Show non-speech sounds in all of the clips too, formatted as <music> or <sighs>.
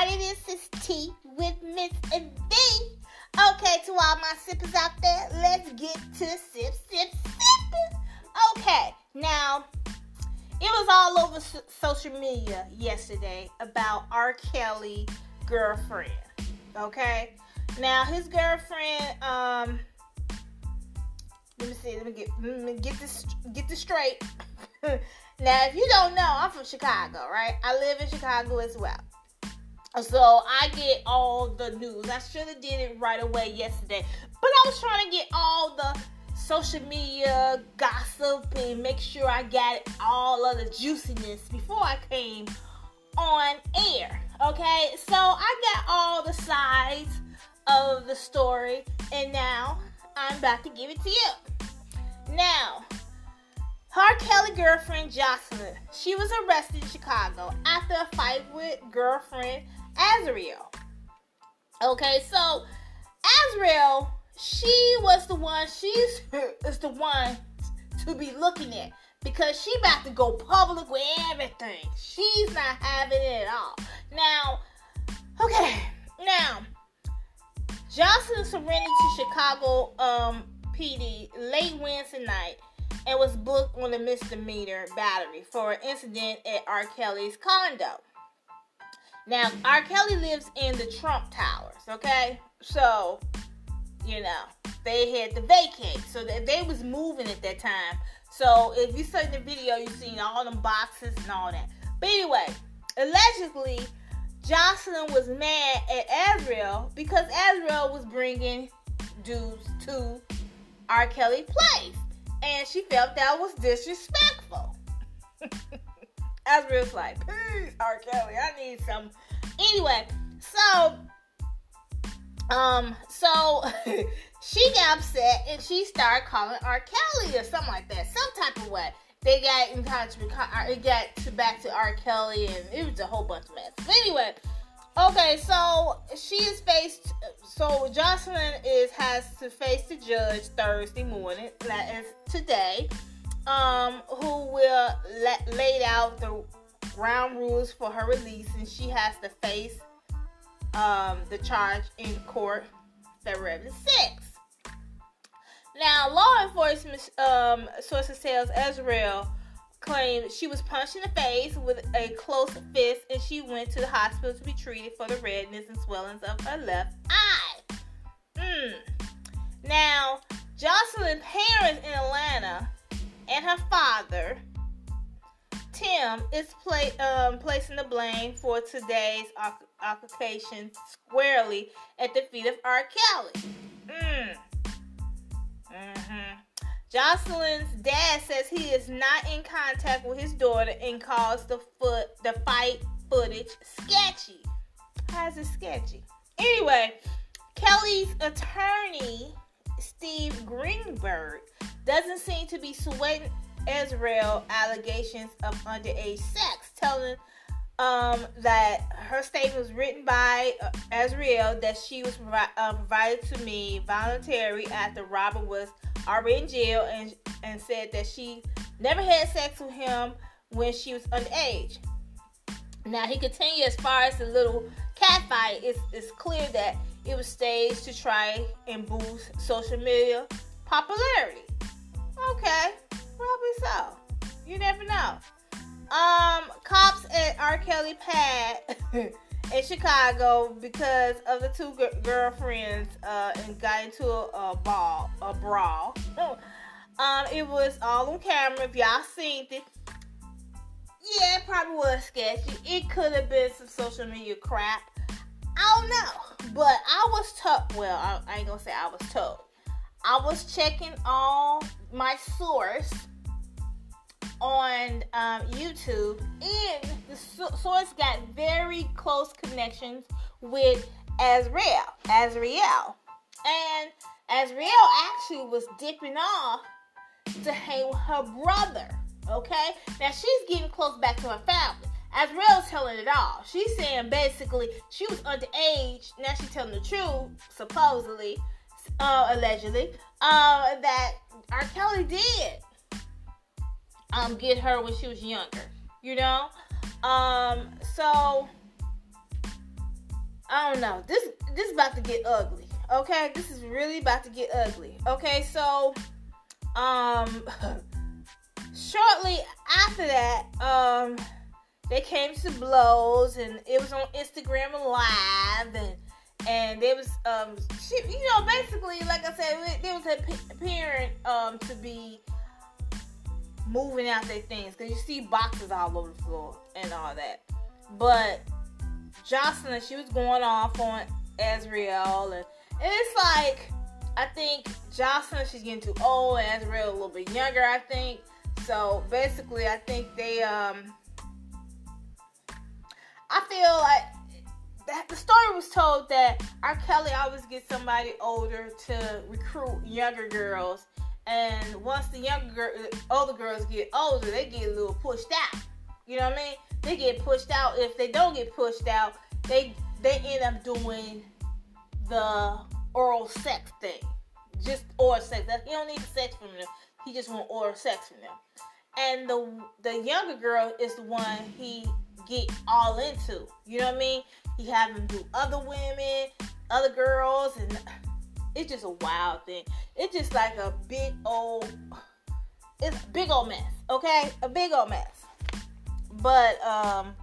everybody. This is T with Miss V. Okay, to all my sippers out there, let's get to sip, sip, sip. Okay, now it was all over social media yesterday about R. Kelly girlfriend. Okay, now his girlfriend, um, let me see, let me get, let me get this, get this straight. <laughs> now, if you don't know, I'm from Chicago, right? I live in Chicago as well. So I get all the news. I should have did it right away yesterday, but I was trying to get all the social media gossip and make sure I got all of the juiciness before I came on air. Okay, so I got all the sides of the story, and now I'm about to give it to you. Now, R. Kelly girlfriend Jocelyn, she was arrested in Chicago after a fight with girlfriend Azriel. Okay, so Azriel, she was the one, she's <laughs> is the one to be looking at because she about to go public with everything. She's not having it at all. Now, okay, now Joseline surrendered to Chicago um, PD late Wednesday night and was booked on a misdemeanor battery for an incident at R. Kelly's condo. Now, R. Kelly lives in the Trump Towers, okay? So, you know, they had to vacate. So they, they was moving at that time. So if you saw the video, you seen all them boxes and all that. But anyway, allegedly, Jocelyn was mad at Azriel because Azriel was bringing dudes to R. Kelly place. And she felt that was disrespectful. <laughs> Azriel's like, please, R. Kelly, I need some. Anyway, so, um, so <laughs> she got upset and she started calling R. Kelly or something like that, some type of way. They got in touch with, it got to back to R. Kelly and it was a whole bunch of mess. But anyway, okay, so she is faced. So Jocelyn is has to face the judge Thursday morning, that is today um, who will let, laid out the ground rules for her release, and she has to face um, the charge in court February 6th. Now, law enforcement um, sources tells Azriel claimed she was punched in the face with a closed fist, and she went to the hospital to be treated for the redness and swellings of her left eye. Mm. Now, Joseline parents in Atlanta and her father, Tim, is play, um, placing the blame for today's altercation squarely at the feet of R. Kelly. Mm. Mm-hmm. Joseline's dad says he is not in contact with his daughter and calls the foot the fight footage sketchy. How's it sketchy? Anyway, Kelly's attorney, Steve Greenberg, doesn't seem to be sweating Azriel allegations of underage sex, telling um, that her statement was written by uh, Azriel that she was uh, provided to me voluntarily after Robert was already in jail and, and said that she never had sex with him when she was underage. Now he continued as far as the little cat fight. It's, it's clear that it was staged to try and boost social media popularity. Okay, probably so. You never know. Um, cops at R. Kelly pad <laughs> in Chicago because of the two g- girlfriends uh, and got into a, a ball, a brawl. <laughs> um, it was all on camera. If y'all seen it, yeah, it probably was sketchy. It could have been some social media crap. I don't know, but I was told. Well, I, I ain't gonna say I was told. I was checking all my source on um, YouTube, and the source got very close connections with Azriel. Azriel. And Azriel actually was dipping off to hang with her brother. Okay? Now she's getting close back to her family. Azriel's telling it all. She's saying basically she was underage. Now she's telling the truth, supposedly uh, allegedly, uh, that R. Kelly did um, get her when she was younger. You know, um, so I don't know. This this is about to get ugly. Okay, this is really about to get ugly. Okay, so um <laughs> shortly after that, um they came to blows and it was on Instagram live and and there was um she, you know basically like I said there was appearing um to be moving out their things because you see boxes all over the floor and all that. But Jocelyn, she was going off on Azriel, and, it's like I think Jocelyn she's getting too old, and Azriel a little bit younger, I think. So basically, I think they um, I feel like that the story was told that R. Kelly always gets somebody older to recruit younger girls and once the younger girl, older girls get older, they get a little pushed out. You know what I mean? They get pushed out. If they don't get pushed out, they they end up doing the oral sex thing. Just oral sex. He don't need sex from them. He just want oral sex from them. And the the younger girl is the one he get all into. You know what I mean? He have them do other women, other girls, and it's just a wild thing. It's just like a big old, it's big old mess. Okay, a big old mess. But um,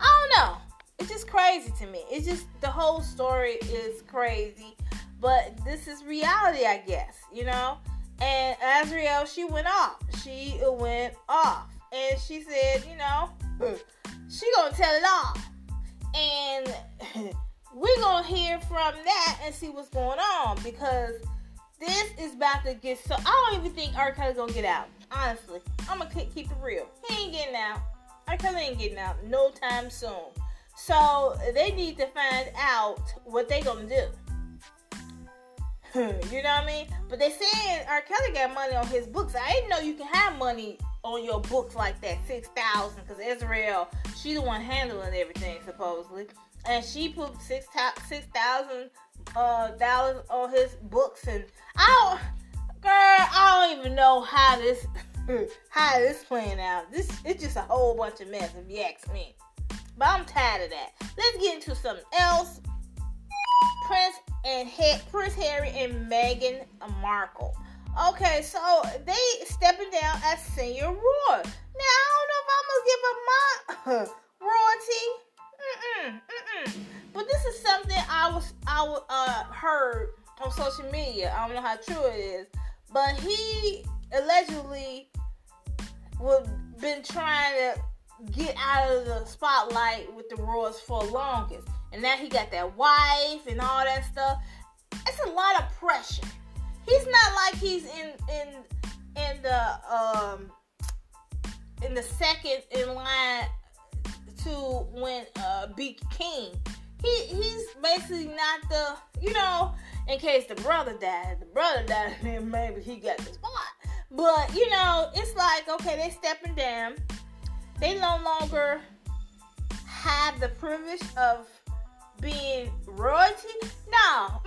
I don't know. It's just crazy to me. It's just the whole story is crazy. But this is reality, I guess. You know. And Azriel, she went off. She went off, and she said, you know, she gonna tell it all. And <laughs> we're gonna hear from that and see what's going on because this is about to get so. I don't even think R. Kelly's gonna get out. Honestly, I'm gonna keep it real. He ain't getting out. R. Kelly ain't getting out no time soon. So they need to find out what they gonna do. You know what I mean? But they saying R. Kelly got money on his books. I didn't know you can have money on your books like that, six thousand. Because Azriel, she the one handling everything supposedly and she put six six thousand uh, dollars on his books, and I don't, girl, I don't even know how this <laughs> how this playing out. This it's just a whole bunch of mess, if you ask me. But I'm tired of that. Let's get into something else. Prince and Prince Harry and Meghan Markle. Okay, so they stepping down as senior royal. Now I don't know if I'm gonna give up my <laughs> royalty Mm-mm, mm-mm. But this is something I was I uh, heard on social media. I don't know how true it is, but he allegedly would been trying to get out of the spotlight with the Royals for longest, and now he got that wife and all that stuff. It's a lot of pressure. He's not like he's in in in the um in the second in line to when uh, beat King. He he's basically not the you know in case the brother died, the brother died, <laughs> then maybe he got the spot. But you know, it's like okay, they stepping down. They no longer have the privilege of being royalty. No,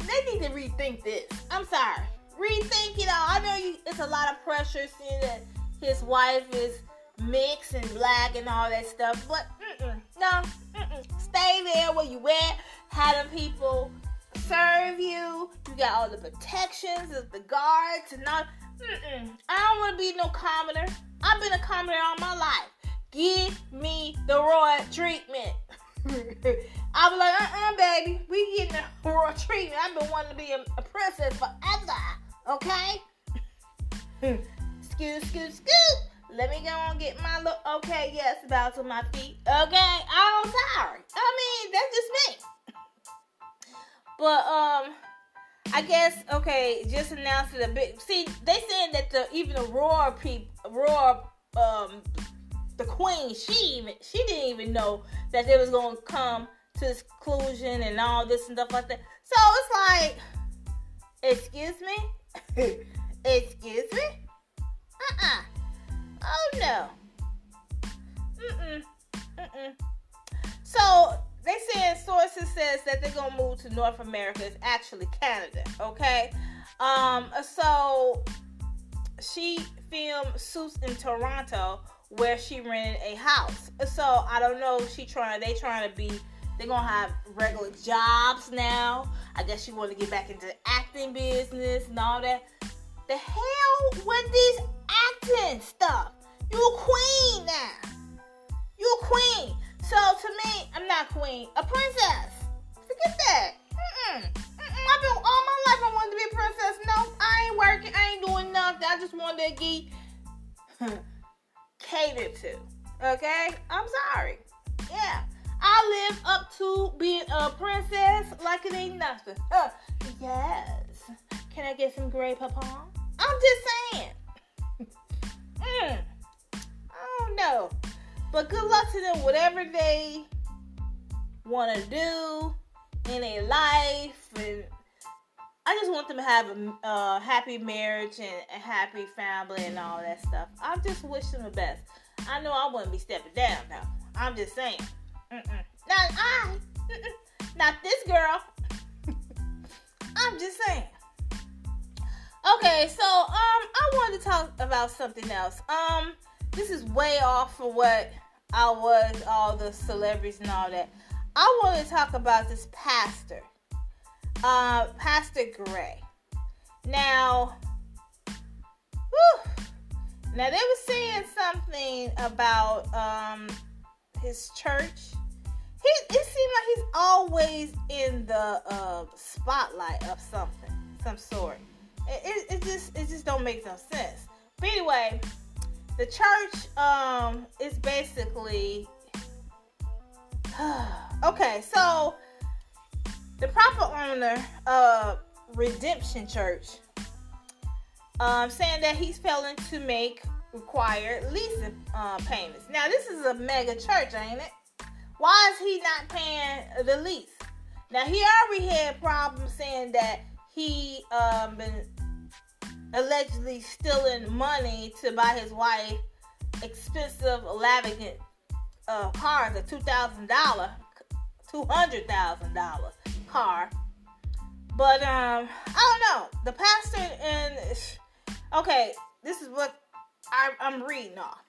they need to rethink this. I'm sorry, rethink it all. I know you, it's a lot of pressure seeing that his wife is mixed and black and all that stuff. But mm-mm, no, mm-mm. stay there where you at. Have them people serve you. You got all the protections of the guards and all. Mm-mm. I don't want to be no commoner. I've been a commoner all my life. Give me the royal treatment. <laughs> I was like, uh-uh, baby, we getting the royal treatment. I've been wanting to be a, a princess forever. Okay? scoot, scoot, scoot. Let me go and get my look. Okay, yes, bow to my feet. Okay, I'm sorry. I mean, that's just me. But um, I guess okay, just announced it a bit. See, they said that the even the roar people, roar um, the queen, she even she didn't even know that they was gonna come to this conclusion and all this and stuff like that. So it's like, excuse me, <laughs> excuse me, uh uh-uh. uh Oh no. Mm-mm. Mm-mm. So they said sources says that they're gonna move to North America. It's actually Canada. Okay. Um. So she filmed Suits in Toronto where she rented a house. So I don't know. She trying. They trying to be They're gonna have regular jobs now. I guess she want to get back into acting business and all that. The hell with this acting stuff? You a queen now. You a queen. So to me, I'm not queen. A princess. Forget that. Mm-mm. Mm-mm. I've been all my life I wanted to be a princess. No, I ain't working. I ain't doing nothing. I just wanted to get <laughs> catered to. Okay? I'm sorry. Yeah. I live up to being a princess like it ain't nothing. Uh, yes. Can I get some Grey Poupon? I'm just saying. <laughs> mm. I don't know. But good luck to them, whatever they want to do in their life. And I just want them to have a uh, happy marriage and a happy family and all that stuff. I just wish them the best. I know I wouldn't be stepping down now. I'm just saying. Mm-mm. Not I. Not this girl. <laughs> I'm just saying. Okay, so um, I wanted to talk about something else. Um, this is way off for what I was, all the celebrities and all that. I want to talk about this pastor, uh, Pastor Gray. Now, whew, now they were saying something about um his church. He it seemed like he's always in the uh, spotlight of something, some sort. It, it, it just it just don't make no sense. But anyway, the church um is basically <sighs> okay. So the proper owner of Redemption Church um, saying that he's failing to make required lease uh, payments. Now, this is a mega church, ain't it? Why is he not paying the lease? Now, he already had problems saying that he um, been allegedly stealing money to buy his wife expensive, lavish uh, cars, a two thousand dollar, two hundred thousand dollar But um, I don't know. The pastor and Okay, this is what I, I'm reading off.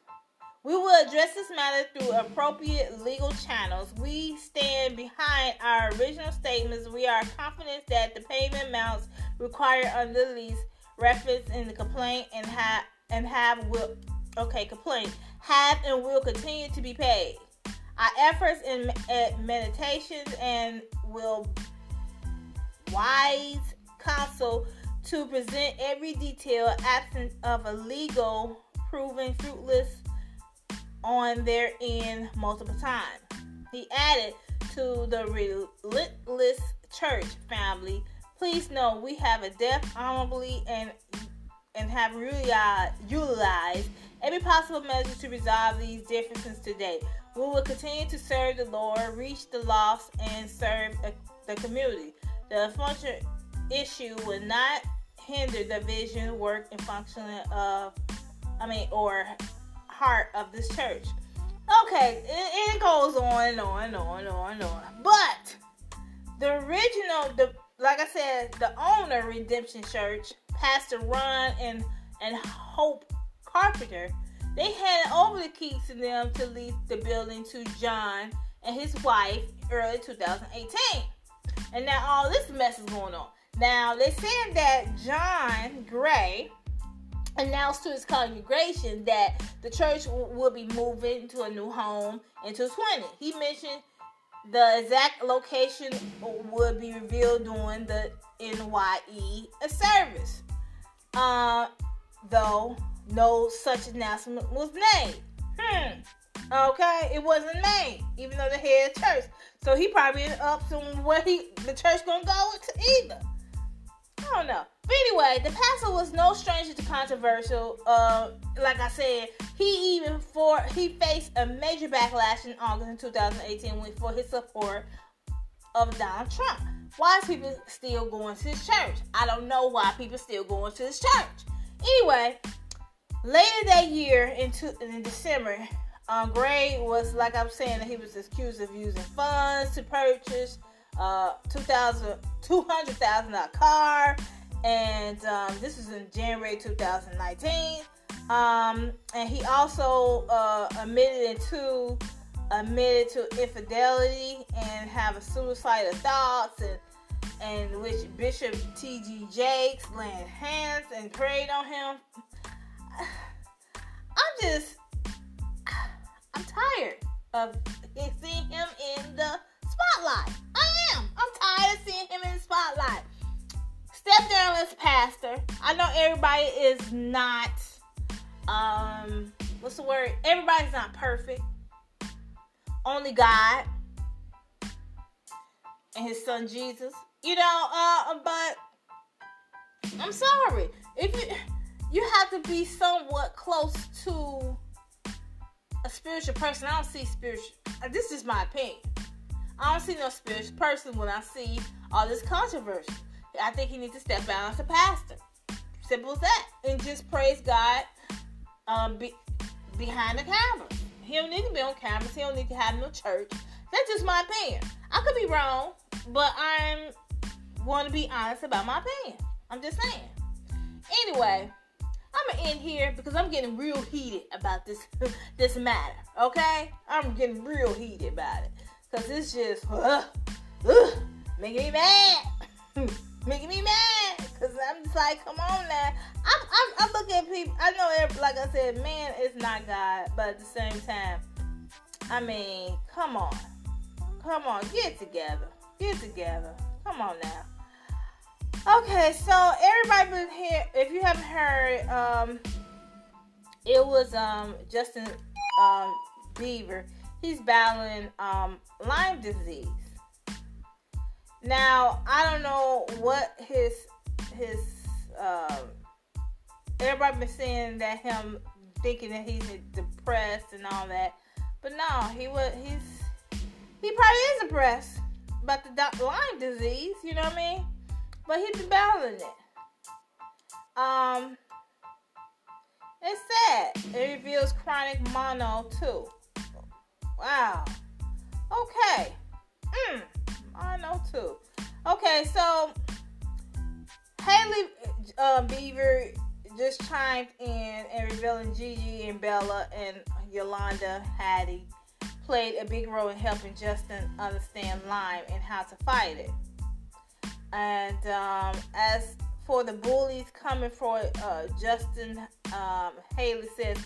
We will address this matter through appropriate legal channels. We stand behind our original statements. We are confident that the payment amounts required under the lease referenced in the complaint and have and have will okay complaint have and will continue to be paid. Our efforts in meditations and will wise counsel to present every detail absent of a legal proven fruitless on their end multiple times. He added to the relentless church family, please know we have a deaf honorably and and have really utilized every possible measure to resolve these differences today. We will continue to serve the Lord, reach the lost, and serve the community. The future issue will not hinder the vision, work, and functioning of, I mean, or heart of this church. Okay, it, it goes on and on and on and on and on. But the original, the like I said, the owner Redemption Church, Pastor Ron and and Hope Carpenter, they handed over the keys to them to lease the building to John and his wife early 2018. And now all this mess is going on. Now, they said that John Gray announced to his congregation that the church w- will be moving to a new home in 2020. He mentioned the exact location would be revealed during the NYE service. Uh, though no such announcement was made. Hmm. Okay, it wasn't made, even though the head church. So he probably ended up somewhere he the church gonna go to either. I don't know. But anyway, the pastor was no stranger to controversial. Uh, like I said, he even for he faced a major backlash in August in 2018 for his support of Donald Trump. Why is people still going to his church? I don't know why people still going to his church. Anyway, later that year in, two, in December, um, Gray was like I'm saying that he was accused of using funds to purchase uh, 2000 $200,000 car. And um, this is in January 2019. Um, and he also uh, admitted to admitted to infidelity and have a suicidal thoughts and and which Bishop T.D. Jakes laid hands and prayed on him. <sighs> I'm just, I'm tired of seeing him in the spotlight. I am. I'm tired of seeing him in the spotlight. Step down as pastor. I know everybody is not, um, what's the word? Everybody's not perfect. Only God and His Son Jesus. You know, uh, but I'm sorry if you you have to be somewhat close to a spiritual person. I don't see spiritual. Uh, this is my opinion. I don't see no spiritual person when I see all this controversy. I think he needs to step down as a pastor. Simple as that. And just praise God um, be, behind the camera. He don't need to be on cameras. He don't need to have no church. That's just my opinion. I could be wrong, but I'm want to be honest about my opinion. I'm just saying. Anyway, I'm gonna end here because I'm getting real heated about this <laughs> this matter. Okay, I'm getting real heated about it because it's just <sighs> uh, uh, making me mad, <laughs> making me mad. Because I'm just like, come on now. I'm, I'm, I'm looking at people. I know, like I said, man is not God, but at the same time, I mean, come on, come on, get together, get together. Come on now. Okay, so everybody been here. If you haven't heard, um, it was um Justin um Bieber. He's battling um Lyme disease. Now I don't know what his his um. Everybody been saying that him thinking that he's depressed and all that, but no, he was he's he probably is depressed about the Lyme disease. You know what I mean? But he's battling it. Um, it's sad. It reveals chronic mono too. Wow. Okay. Mm, mono too. Okay, so Hailey uh, Bieber just chimed in and revealing Gigi and Bella and Yolanda Hadid played a big role in helping Justin understand Lyme and how to fight it. And um, as for the bullies coming for uh, Justin, um, Hailey says,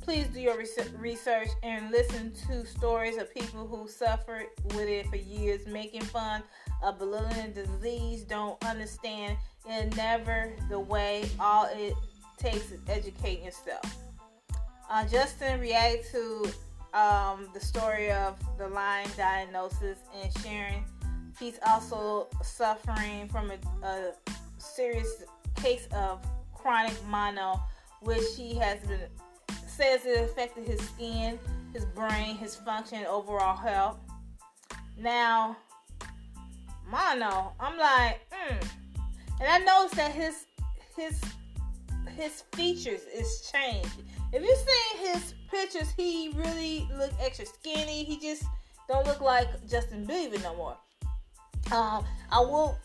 please do your research and listen to stories of people who suffered with it for years, making fun of belittling disease, don't understand and never the way. All it takes is educating yourself. Uh, Justin reacted to um, the story of the Lyme diagnosis and sharing He's also suffering from a, a serious case of chronic mono, which he has been says it affected his skin, his brain, his function, overall health. Now, mono, I'm like, mm. and I noticed that his his his features is changed. If you see his pictures, he really look extra skinny. He just don't look like Justin Bieber no more. Um, I will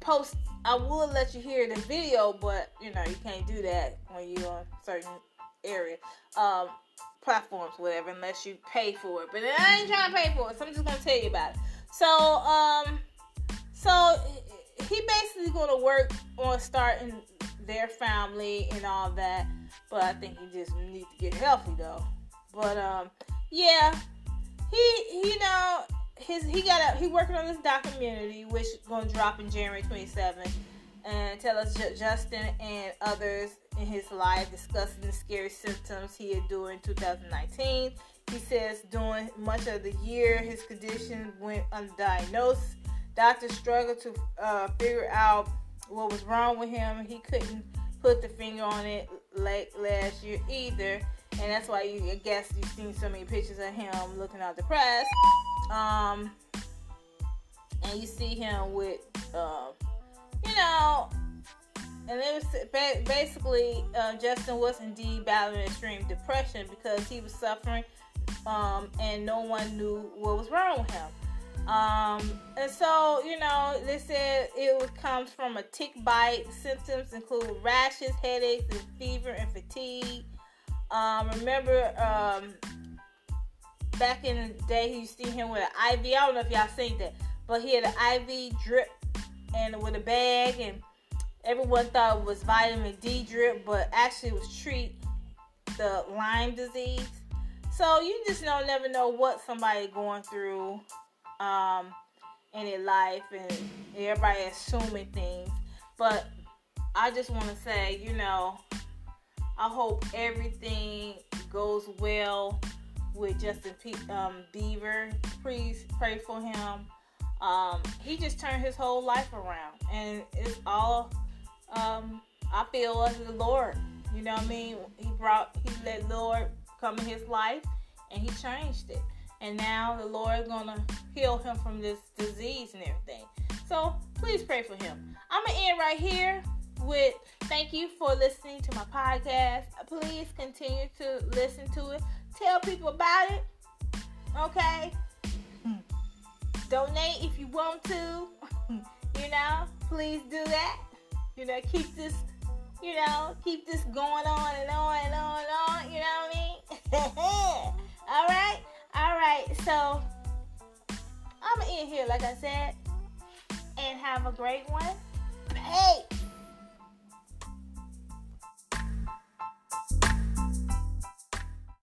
post. I will let you hear the video, but you know you can't do that when you're on certain area um, platforms, whatever, unless you pay for it. But I ain't trying to pay for it, so I'm just gonna tell you about it. So, um, so he basically gonna work on starting their family and all that. But I think he just needs to get healthy though. But um, yeah, he you know his he got a, he working on this documentary which gonna drop in January 27th and tell us Justin and others in his life discussing the scary symptoms he had during 2019. He says during much of the year his condition went undiagnosed. Doctors struggled to uh, figure out what was wrong with him. He couldn't put the finger on it late last year either, and that's why you I guess you've seen so many pictures of him looking all depressed. Um, and you see him with, uh, you know, and it was basically uh, Justin was indeed battling extreme depression because he was suffering, um, and no one knew what was wrong with him. Um, and so, you know, they said it comes from a tick bite. Symptoms include rashes, headaches, and fever and fatigue. Um, remember, um, back in the day, used see him with an IV. I don't know if y'all seen that, but he had an IV drip and with a bag, and everyone thought it was vitamin D drip, but actually it was treat the Lyme disease. So you just don't never know what somebody going through um, in their life, and everybody assuming things. But I just want to say, you know, I hope everything goes well with Justin P- um, Bieber. Please pray for him. Um, he just turned his whole life around, and it's all um, I feel as the Lord. You know what I mean? He brought, he let Lord come in his life, and he changed it. And now the Lord is gonna heal him from this disease and everything. So please pray for him. I'm gonna end right here with thank you for listening to my podcast. Please continue to listen to it. Tell people about it. Okay? Donate if you want to. <laughs> you know, please do that. You know, keep this, you know, keep this going on and on and on and on. You know what I mean? <laughs> All right? All right. So, I'm end here, like I said, and have a great one. Hey!